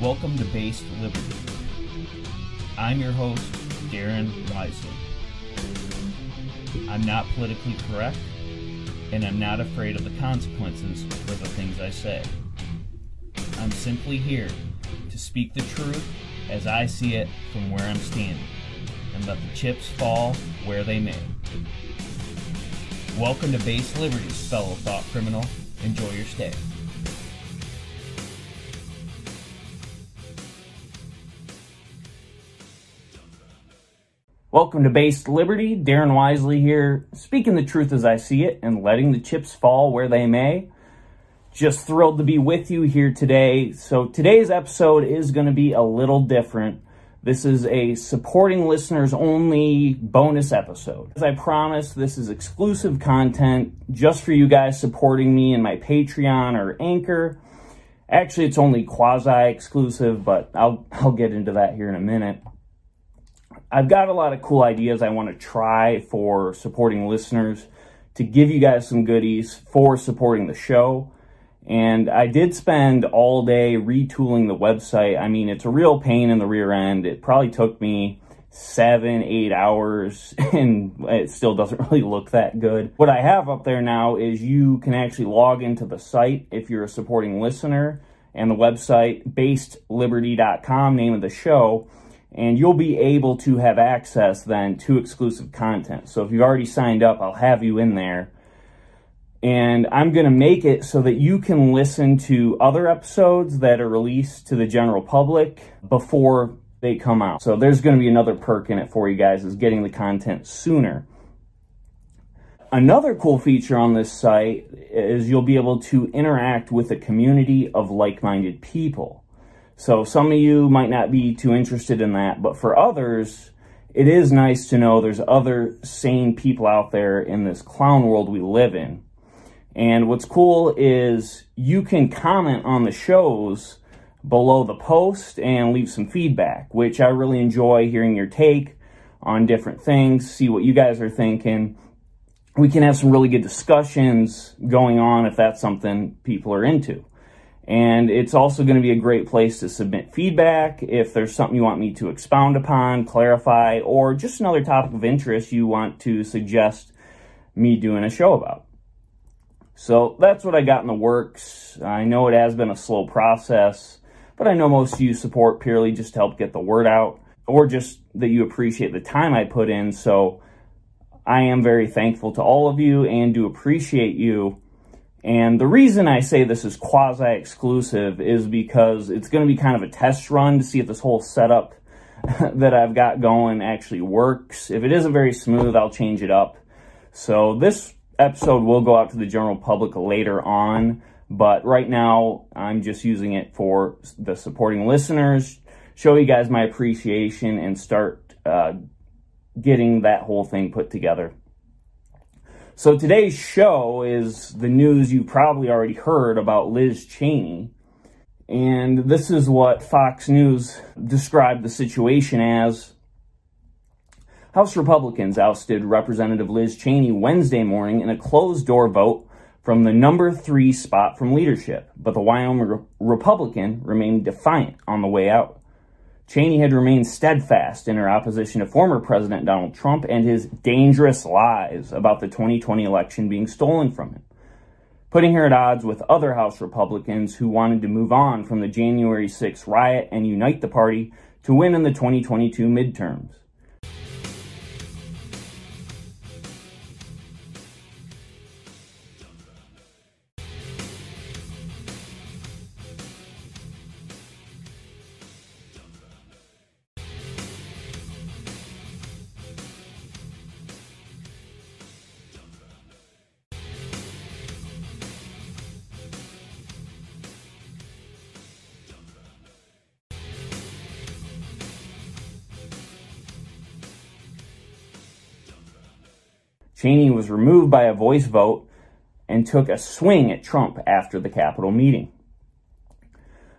Welcome to Based Liberty. I'm your host, Darren Wisely. I'm not politically correct, and I'm not afraid of the consequences for the things I say. I'm simply here to speak the truth as I see it from where I'm standing, and let the chips fall where they may. Welcome to Base Liberties, fellow thought criminal. Enjoy your stay. Welcome to Based Liberty. Darren Wisely here, speaking the truth as I see it and letting the chips fall where they may. Just thrilled to be with you here today. So, today's episode is going to be a little different. This is a supporting listeners only bonus episode. As I promised, this is exclusive content just for you guys supporting me in my Patreon or Anchor. Actually, it's only quasi exclusive, but I'll, I'll get into that here in a minute. I've got a lot of cool ideas I want to try for supporting listeners to give you guys some goodies for supporting the show. And I did spend all day retooling the website. I mean, it's a real pain in the rear end. It probably took me seven, eight hours, and it still doesn't really look that good. What I have up there now is you can actually log into the site if you're a supporting listener, and the website, basedliberty.com, name of the show and you'll be able to have access then to exclusive content. So if you've already signed up, I'll have you in there. And I'm going to make it so that you can listen to other episodes that are released to the general public before they come out. So there's going to be another perk in it for you guys is getting the content sooner. Another cool feature on this site is you'll be able to interact with a community of like-minded people. So some of you might not be too interested in that, but for others, it is nice to know there's other sane people out there in this clown world we live in. And what's cool is you can comment on the shows below the post and leave some feedback, which I really enjoy hearing your take on different things, see what you guys are thinking. We can have some really good discussions going on if that's something people are into. And it's also going to be a great place to submit feedback if there's something you want me to expound upon, clarify, or just another topic of interest you want to suggest me doing a show about. So that's what I got in the works. I know it has been a slow process, but I know most of you support purely just to help get the word out or just that you appreciate the time I put in. So I am very thankful to all of you and do appreciate you. And the reason I say this is quasi exclusive is because it's going to be kind of a test run to see if this whole setup that I've got going actually works. If it isn't very smooth, I'll change it up. So this episode will go out to the general public later on, but right now I'm just using it for the supporting listeners, show you guys my appreciation, and start uh, getting that whole thing put together. So today's show is the news you probably already heard about Liz Cheney. And this is what Fox News described the situation as. House Republicans ousted Representative Liz Cheney Wednesday morning in a closed door vote from the number three spot from leadership, but the Wyoming Republican remained defiant on the way out. Cheney had remained steadfast in her opposition to former President Donald Trump and his dangerous lies about the 2020 election being stolen from him, putting her at odds with other House Republicans who wanted to move on from the January 6 riot and unite the party to win in the 2022 midterms. Cheney was removed by a voice vote and took a swing at Trump after the Capitol meeting.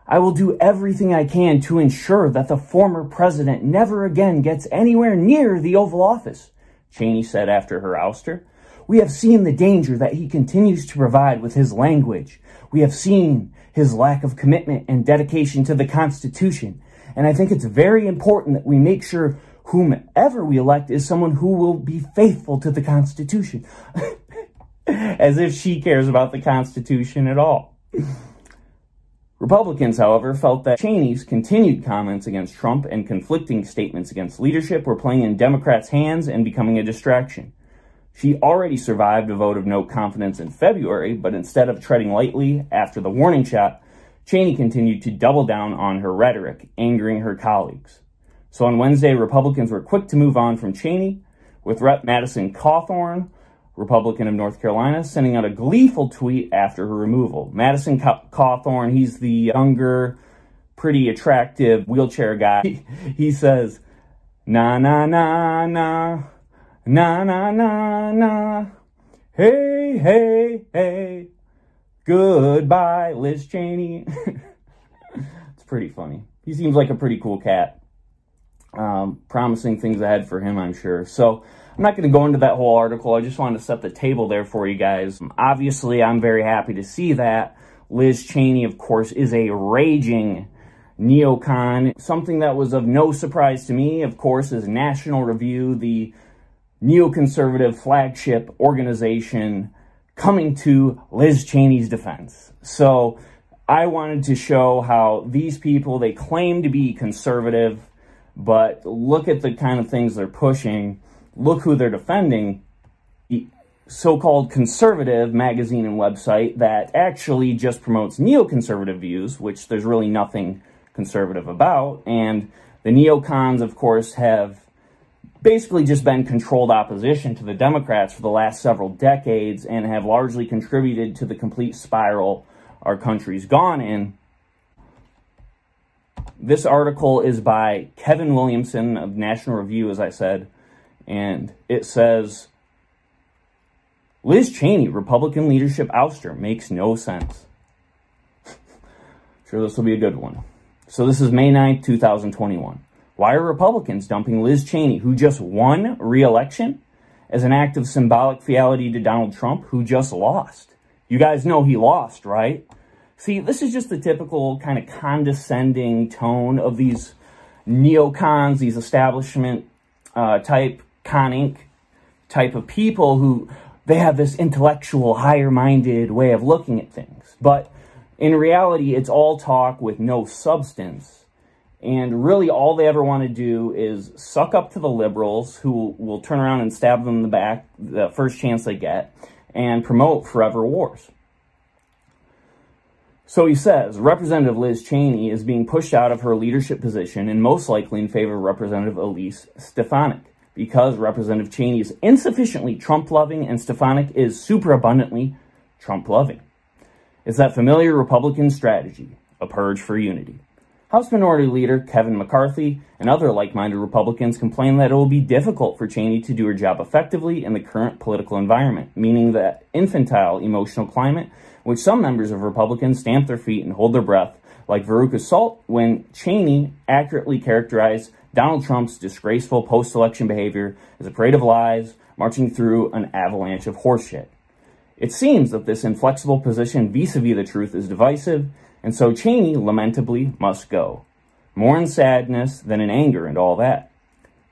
I will do everything I can to ensure that the former president never again gets anywhere near the Oval Office, Cheney said after her ouster. We have seen the danger that he continues to provide with his language. We have seen his lack of commitment and dedication to the Constitution. And I think it's very important that we make sure whomever we elect is someone who will be faithful to the Constitution. As if she cares about the Constitution at all. Republicans, however, felt that Cheney's continued comments against Trump and conflicting statements against leadership were playing in Democrats' hands and becoming a distraction. She already survived a vote of no confidence in February, but instead of treading lightly after the warning shot, Cheney continued to double down on her rhetoric, angering her colleagues. So on Wednesday, Republicans were quick to move on from Cheney, with Rep. Madison Cawthorn Republican of North Carolina, sending out a gleeful tweet after her removal. Madison Cawthorn, he's the younger, pretty attractive wheelchair guy. He, he says, na na na na, na na na na, hey, hey, hey, goodbye, Liz Cheney. it's pretty funny. He seems like a pretty cool cat. Um, promising things ahead for him, I'm sure. So, I'm not going to go into that whole article. I just wanted to set the table there for you guys. Obviously, I'm very happy to see that. Liz Cheney, of course, is a raging neocon. Something that was of no surprise to me, of course, is National Review, the neoconservative flagship organization coming to Liz Cheney's defense. So I wanted to show how these people, they claim to be conservative, but look at the kind of things they're pushing look who they're defending. The so-called conservative magazine and website that actually just promotes neoconservative views, which there's really nothing conservative about. And the neocons, of course, have basically just been controlled opposition to the Democrats for the last several decades and have largely contributed to the complete spiral our country's gone in. This article is by Kevin Williamson of National Review, as I said and it says Liz Cheney, Republican leadership ouster, makes no sense. sure, this will be a good one. So this is May 9th, 2021. Why are Republicans dumping Liz Cheney, who just won re-election, as an act of symbolic fealty to Donald Trump, who just lost? You guys know he lost, right? See, this is just the typical kind of condescending tone of these neocons, these establishment uh, type Con Inc. type of people who they have this intellectual, higher minded way of looking at things. But in reality, it's all talk with no substance. And really, all they ever want to do is suck up to the liberals who will turn around and stab them in the back the first chance they get and promote forever wars. So he says Representative Liz Cheney is being pushed out of her leadership position and most likely in favor of Representative Elise Stefanik because Representative Cheney is insufficiently Trump-loving and Stefanik is superabundantly Trump-loving. It's that familiar Republican strategy, a purge for unity. House Minority Leader Kevin McCarthy and other like-minded Republicans complain that it will be difficult for Cheney to do her job effectively in the current political environment, meaning that infantile emotional climate, which some members of Republicans stamp their feet and hold their breath, like Veruca Salt, when Cheney accurately characterized Donald Trump's disgraceful post-election behavior as a parade of lies marching through an avalanche of horseshit. It seems that this inflexible position vis-a-vis the truth is divisive, and so Cheney, lamentably, must go. More in sadness than in anger and all that.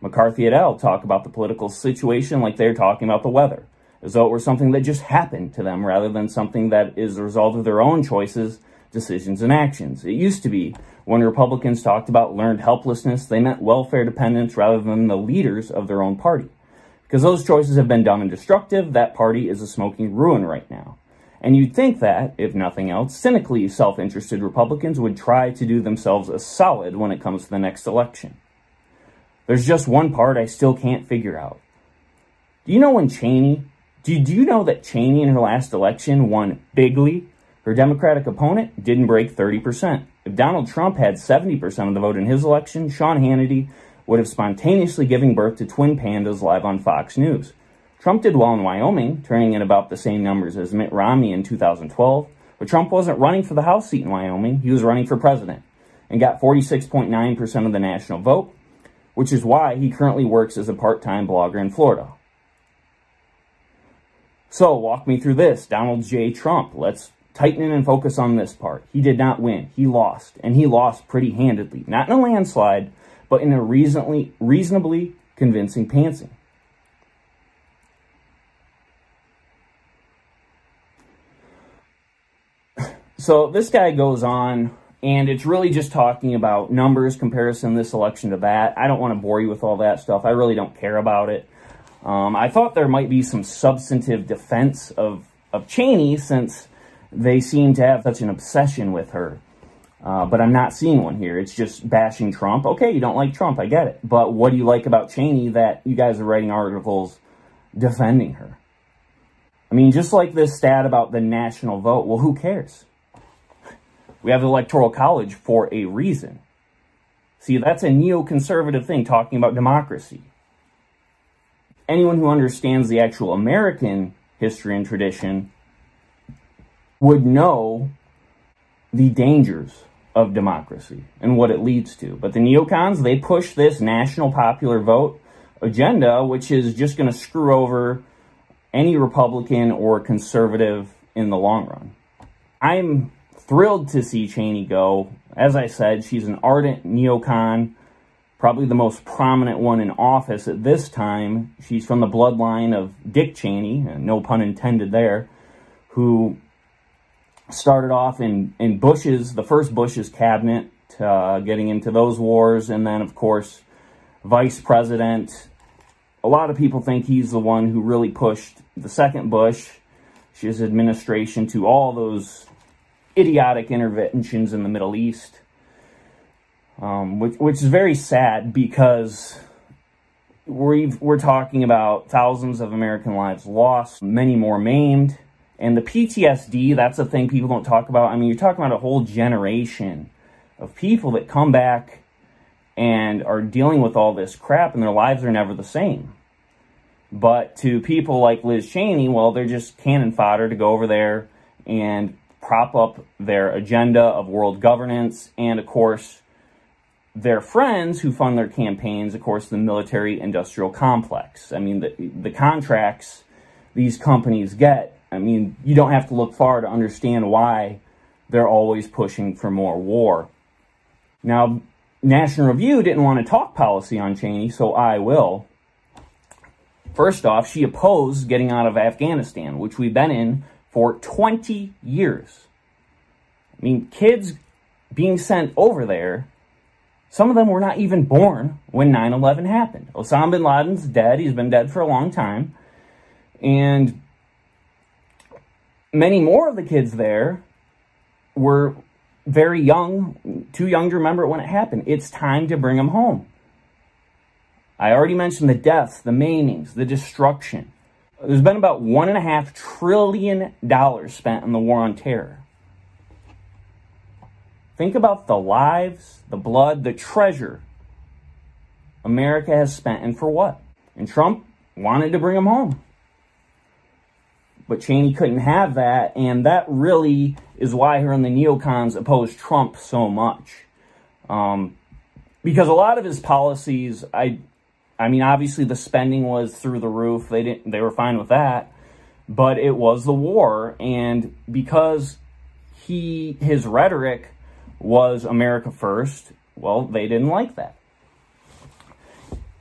McCarthy et al. talk about the political situation like they're talking about the weather, as though it were something that just happened to them rather than something that is the result of their own choices, decisions, and actions. It used to be when Republicans talked about learned helplessness, they meant welfare dependence rather than the leaders of their own party. Because those choices have been dumb and destructive, that party is a smoking ruin right now. And you'd think that, if nothing else, cynically self-interested Republicans would try to do themselves a solid when it comes to the next election. There's just one part I still can't figure out. Do you know when Cheney, do, do you know that Cheney in her last election won bigly? Her Democratic opponent didn't break 30%. If Donald Trump had 70% of the vote in his election, Sean Hannity would have spontaneously given birth to twin pandas live on Fox News. Trump did well in Wyoming, turning in about the same numbers as Mitt Romney in 2012, but Trump wasn't running for the House seat in Wyoming, he was running for president, and got 46.9% of the national vote, which is why he currently works as a part-time blogger in Florida. So, walk me through this. Donald J. Trump. Let's tighten in and focus on this part. He did not win. He lost, and he lost pretty handedly. Not in a landslide, but in a reasonably, reasonably convincing pantsing. So this guy goes on, and it's really just talking about numbers, comparison this election to that. I don't want to bore you with all that stuff. I really don't care about it. Um, I thought there might be some substantive defense of, of Cheney since they seem to have such an obsession with her. Uh, but I'm not seeing one here. It's just bashing Trump. Okay, you don't like Trump, I get it. But what do you like about Cheney that you guys are writing articles defending her? I mean, just like this stat about the national vote, well, who cares? We have the Electoral College for a reason. See, that's a neoconservative thing talking about democracy. Anyone who understands the actual American history and tradition would know the dangers of democracy and what it leads to. But the neocons, they push this national popular vote agenda, which is just going to screw over any Republican or conservative in the long run. I'm thrilled to see Cheney go. As I said, she's an ardent neocon, probably the most prominent one in office at this time. She's from the bloodline of Dick Cheney, no pun intended there, who started off in, in Bush's, the first Bush's cabinet, uh, getting into those wars, and then, of course, vice president. A lot of people think he's the one who really pushed the second Bush, his administration, to all those idiotic interventions in the Middle East, um, which, which is very sad because we we're talking about thousands of American lives lost, many more maimed and the PTSD, that's a thing people don't talk about. I mean, you're talking about a whole generation of people that come back and are dealing with all this crap and their lives are never the same. But to people like Liz Cheney, well, they're just cannon fodder to go over there and prop up their agenda of world governance and, of course, their friends who fund their campaigns, of course, the military industrial complex. I mean, the, the contracts these companies get I mean, you don't have to look far to understand why they're always pushing for more war. Now, National Review didn't want to talk policy on Cheney, so I will. First off, she opposed getting out of Afghanistan, which we've been in for 20 years. I mean, kids being sent over there, some of them were not even born when 9 11 happened. Osama bin Laden's dead. He's been dead for a long time. And many more of the kids there were very young, too young to remember when it happened. It's time to bring them home. I already mentioned the deaths, the maimings, the destruction. There's been about one and a half trillion dollars spent on the war on terror. Think about the lives, the blood, the treasure America has spent, and for what? And Trump wanted to bring them home. But Cheney couldn't have that, and that really is why her and the neocons oppose Trump so much. Um, because a lot of his policies, I, I mean, obviously the spending was through the roof. They didn't, they were fine with that, but it was the war, and because he, his rhetoric was America first, well, they didn't like that.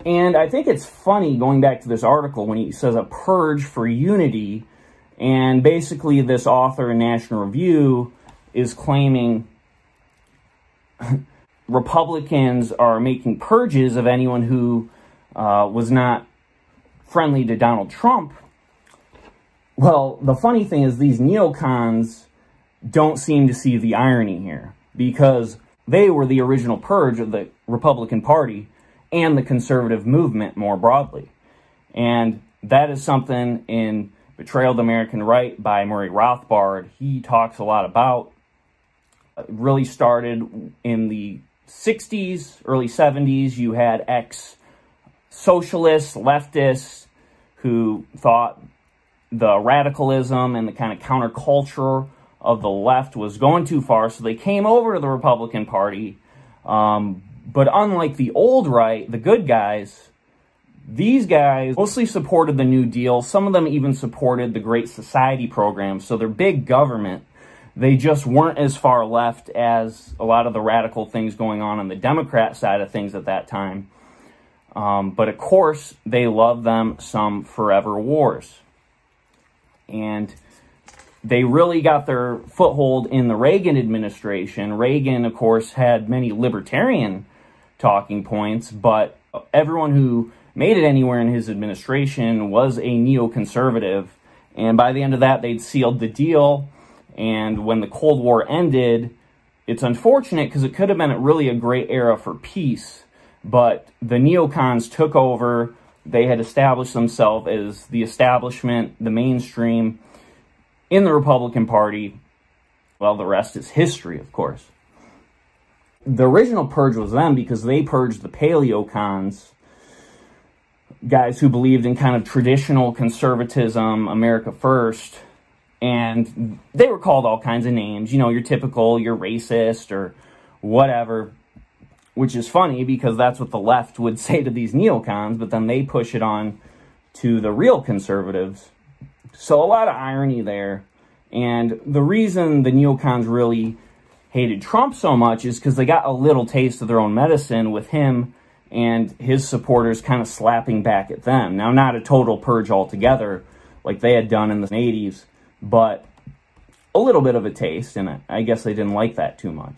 And I think it's funny going back to this article when he says a purge for unity and basically, this author in National Review is claiming Republicans are making purges of anyone who uh, was not friendly to Donald Trump. Well, the funny thing is, these neocons don't seem to see the irony here because they were the original purge of the Republican Party and the conservative movement more broadly. And that is something in Betrayal of the American Right by Murray Rothbard, he talks a lot about. It really started in the 60s, early 70s. You had ex socialists, leftists who thought the radicalism and the kind of counterculture of the left was going too far, so they came over to the Republican Party. Um, but unlike the old right, the good guys, these guys mostly supported the New Deal. Some of them even supported the Great Society program. So they're big government, They just weren't as far left as a lot of the radical things going on on the Democrat side of things at that time. Um, but of course, they love them some forever wars. And they really got their foothold in the Reagan administration. Reagan, of course, had many libertarian talking points, but everyone who made it anywhere in his administration was a neoconservative. And by the end of that, they'd sealed the deal. And when the Cold War ended, it's unfortunate because it could have been really a great era for peace. But the neocons took over. They had established themselves as the establishment, the mainstream in the Republican Party. Well, the rest is history, of course. The original purge was them because they purged the paleocons, guys who believed in kind of traditional conservatism, America first, and they were called all kinds of names. You know, your typical, you're racist or whatever, which is funny because that's what the left would say to these neocons, but then they push it on to the real conservatives. So a lot of irony there. And the reason the neocons really hated Trump so much is because they got a little taste of their own medicine with him and his supporters kind of slapping back at them. Now, not a total purge altogether like they had done in the 80s, but a little bit of a taste, and I guess they didn't like that too much.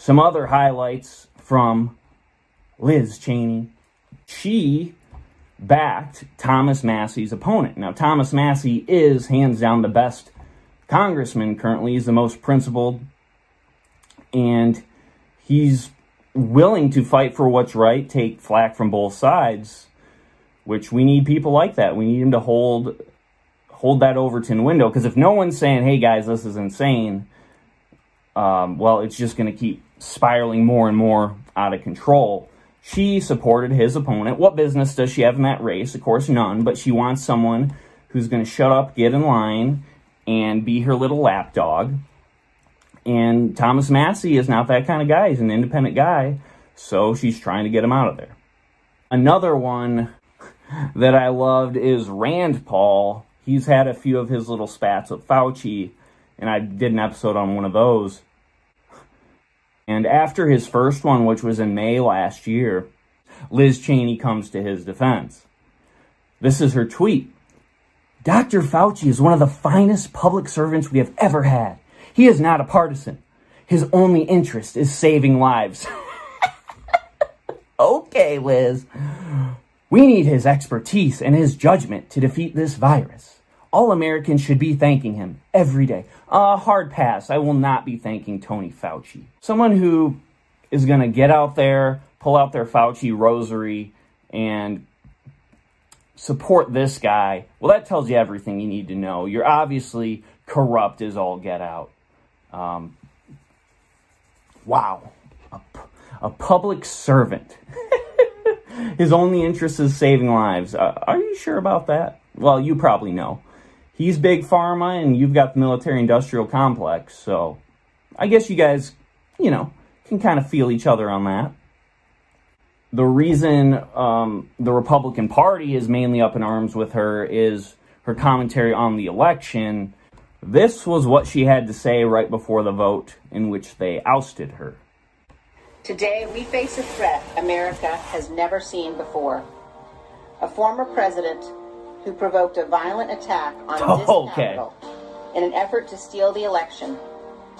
Some other highlights from Liz Cheney. She backed Thomas Massie's opponent. Now, Thomas Massie is hands down the best congressman currently. He's the most principled, and he's willing to fight for what's right, take flack from both sides, which we need people like that. We need him to hold hold that Overton window because if no one's saying, "Hey guys, this is insane," um, well, it's just going to keep spiraling more and more out of control. She supported his opponent. What business does she have in that race? Of course, none, but she wants someone who's going to shut up, get in line, and be her little lapdog. And Thomas Massie is not that kind of guy. He's an independent guy, so she's trying to get him out of there. Another one that I loved is Rand Paul. He's had a few of his little spats with Fauci, and I did an episode on one of those. And after his first one, which was in May last year, Liz Cheney comes to his defense. This is her tweet. Dr. Fauci is one of the finest public servants we have ever had. He is not a partisan. His only interest is saving lives. okay, Liz. We need his expertise and his judgment to defeat this virus. All Americans should be thanking him every day. A uh, hard pass. I will not be thanking Tony Fauci. Someone who is going to get out there, pull out their Fauci rosary, and support this guy. Well, that tells you everything you need to know. You're obviously corrupt as all get out. Um, wow. A, a public servant. His only interest is saving lives. Uh, are you sure about that? Well, you probably know he's big pharma and you've got the military industrial complex. So I guess you guys, you know, can kind of feel each other on that. The reason um, the Republican Party is mainly up in arms with her is her commentary on the election. This was what she had to say right before the vote in which they ousted her. Today, we face a threat America has never seen before. A former president who provoked a violent attack on oh, this okay. Capitol in an effort to steal the election,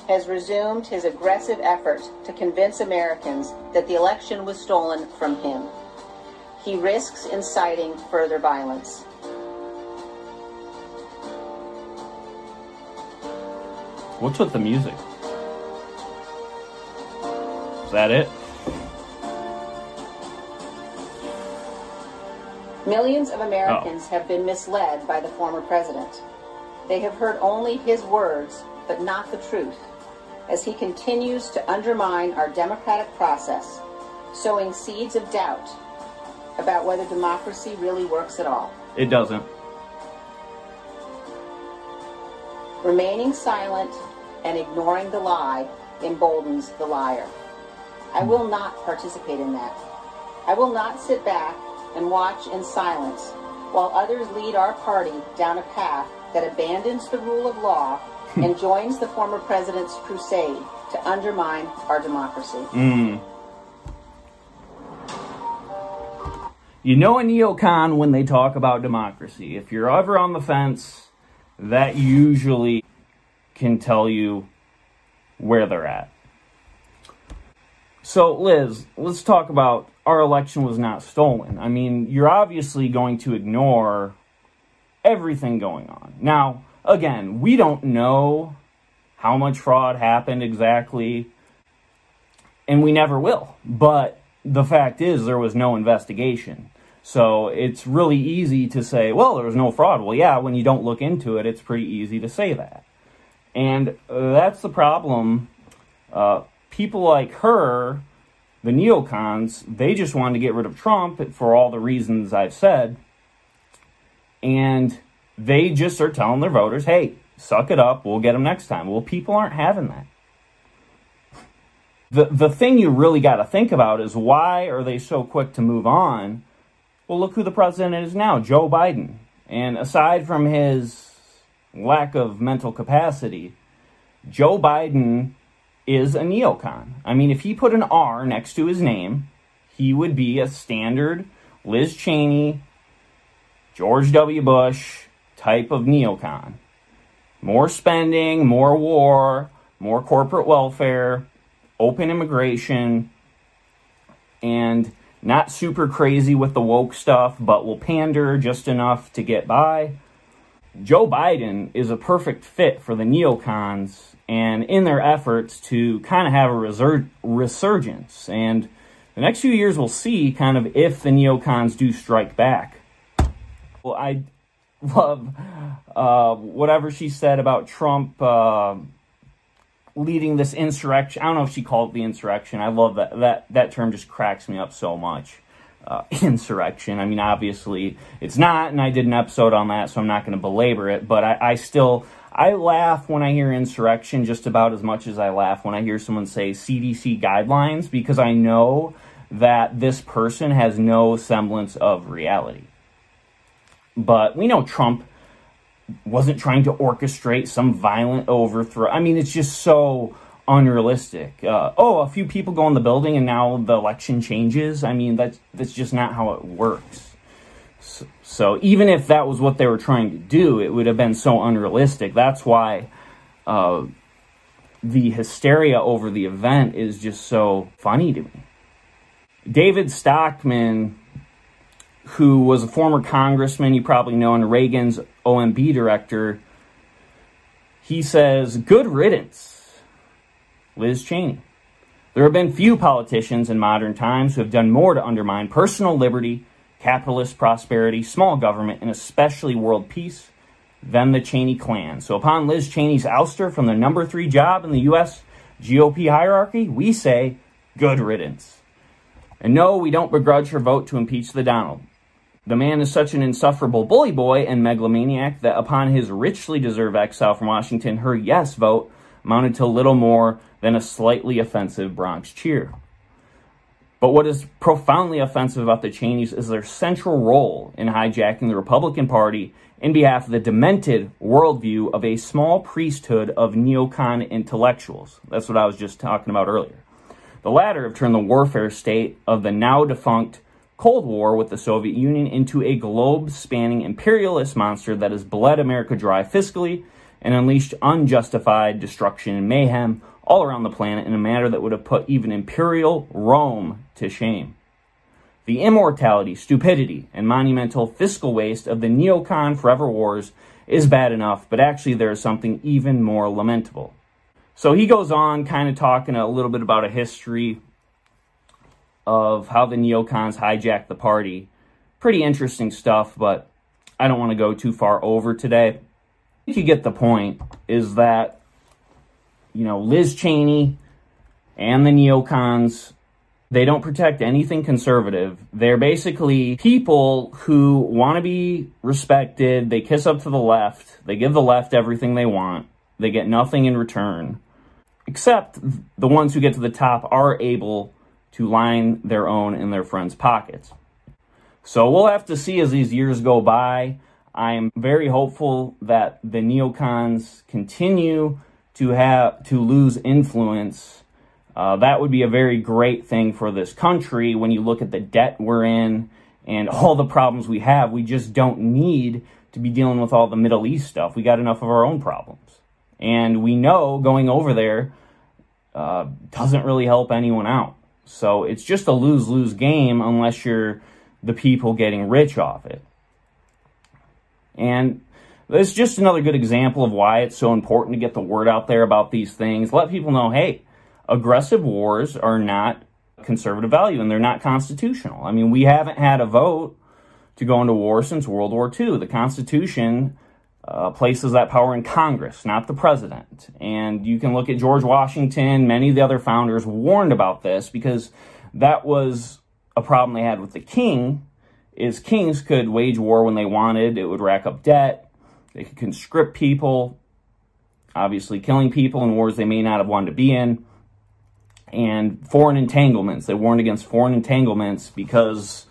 has resumed his aggressive effort to convince Americans that the election was stolen from him. He risks inciting further violence. What's with the music? Is that it? Millions of Americans oh. have been misled by the former president. They have heard only his words, but not the truth, as he continues to undermine our democratic process, sowing seeds of doubt about whether democracy really works at all. It doesn't. Remaining silent and ignoring the lie emboldens the liar. I hmm. will not participate in that. I will not sit back and watch in silence while others lead our party down a path that abandons the rule of law and joins the former president's crusade to undermine our democracy. Mm. You know a neocon when they talk about democracy. If you're ever on the fence, that usually can tell you where they're at. So, Liz, let's talk about our election was not stolen. I mean, you're obviously going to ignore everything going on. Now, again, we don't know how much fraud happened exactly, and we never will. But the fact is, there was no investigation. So it's really easy to say, well, there was no fraud. Well, yeah, when you don't look into it, it's pretty easy to say that. And uh, that's the problem. Uh, people like her, the neocons, they just wanted to get rid of Trump for all the reasons I've said. And they just are telling their voters, hey, suck it up, we'll get them next time. Well, people aren't having that. The, the thing you really got to think about is why are they so quick to move on well, look who the president is now Joe Biden. And aside from his lack of mental capacity, Joe Biden is a neocon. I mean, if he put an R next to his name, he would be a standard Liz Cheney, George W. Bush type of neocon. More spending, more war, more corporate welfare, open immigration, and not super crazy with the woke stuff, but will pander just enough to get by. Joe Biden is a perfect fit for the neocons and in their efforts to kind of have a resur- resurgence. And the next few years we'll see kind of if the neocons do strike back. Well, I love uh, whatever she said about Trump. Uh, leading this insurrection. I don't know if she called it the insurrection. I love that that that term just cracks me up so much. Uh, insurrection. I mean, obviously it's not, and I did an episode on that, so I'm not going to belabor it. But I, I still I laugh when I hear insurrection just about as much as I laugh when I hear someone say CDC guidelines because I know that this person has no semblance of reality. But we know Trump wasn't trying to orchestrate some violent overthrow. I mean, it's just so unrealistic. Uh, oh, a few people go in the building and now the election changes. I mean, that's that's just not how it works. So, so even if that was what they were trying to do, it would have been so unrealistic. That's why uh, the hysteria over the event is just so funny to me. David Stockman who was a former congressman, you probably know, and Reagan's OMB director, he says, Good riddance, Liz Cheney. There have been few politicians in modern times who have done more to undermine personal liberty, capitalist prosperity, small government, and especially world peace than the Cheney clan. So upon Liz Cheney's ouster from the number three job in the U.S. GOP hierarchy, we say, good riddance. And no, we don't begrudge her vote to impeach the Donald. The man is such an insufferable bully boy and megalomaniac that upon his richly deserved exile from Washington, her yes vote amounted to little more than a slightly offensive Bronx cheer. But what is profoundly offensive about the Cheneys is their central role in hijacking the Republican Party in behalf of the demented worldview of a small priesthood of neocon intellectuals. That's what I was just talking about earlier. The latter have turned the warfare state of the now defunct Cold War with the Soviet Union into a globe spanning imperialist monster that has bled America dry fiscally and unleashed unjustified destruction and mayhem all around the planet in a manner that would have put even imperial Rome to shame. The immortality, stupidity, and monumental fiscal waste of the neocon forever wars is bad enough, but actually there is something even more lamentable. So he goes on, kind of talking a little bit about a history of how the neocons hijacked the party. Pretty interesting stuff, but I don't want to go too far over today. Think you get the point is that, you know, Liz Cheney and the neocons, they don't protect anything conservative. They're basically people who want to be respected. They kiss up to the left. They give the left everything they want. They get nothing in return. Except the ones who get to the top are able to line their own and their friends' pockets. So we'll have to see as these years go by. I am very hopeful that the neocons continue to have to lose influence. Uh, that would be a very great thing for this country when you look at the debt we're in and all the problems we have. We just don't need to be dealing with all the Middle East stuff. We got enough of our own problems. And we know going over there uh, doesn't really help anyone out. So it's just a lose lose game unless you're the people getting rich off it. And is just another good example of why it's so important to get the word out there about these things. Let people know hey, aggressive wars are not conservative value and they're not constitutional. I mean, we haven't had a vote to go into war since World War II. The Constitution uh, places that power in Congress, not the president. And you can look at George Washington, many of the other founders warned about this because that was a problem they had with the king is kings could wage war when they wanted. It would rack up debt. They could conscript people, obviously killing people in wars they may not have wanted to be in. And foreign entanglements. They warned against foreign entanglements because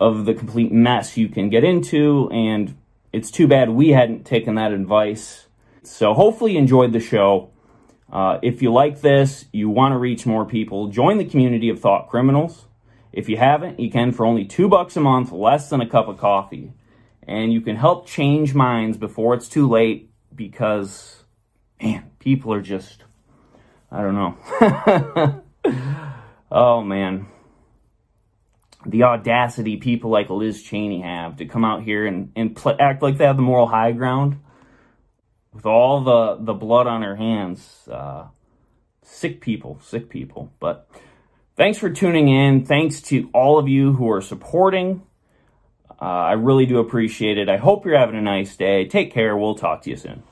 of the complete mess you can get into. And it's too bad we hadn't taken that advice. So hopefully you enjoyed the show. Uh, if you like this, you want to reach more people, join the community of thought criminals. If you haven't, you can for only two bucks a month, less than a cup of coffee. And you can help change minds before it's too late because, man, people are just, I don't know. oh, man. The audacity people like Liz Cheney have to come out here and, and act like they have the moral high ground with all the, the blood on their hands. Uh, sick people, sick people. But Thanks for tuning in. Thanks to all of you who are supporting. Uh, I really do appreciate it. I hope you're having a nice day. Take care. We'll talk to you soon.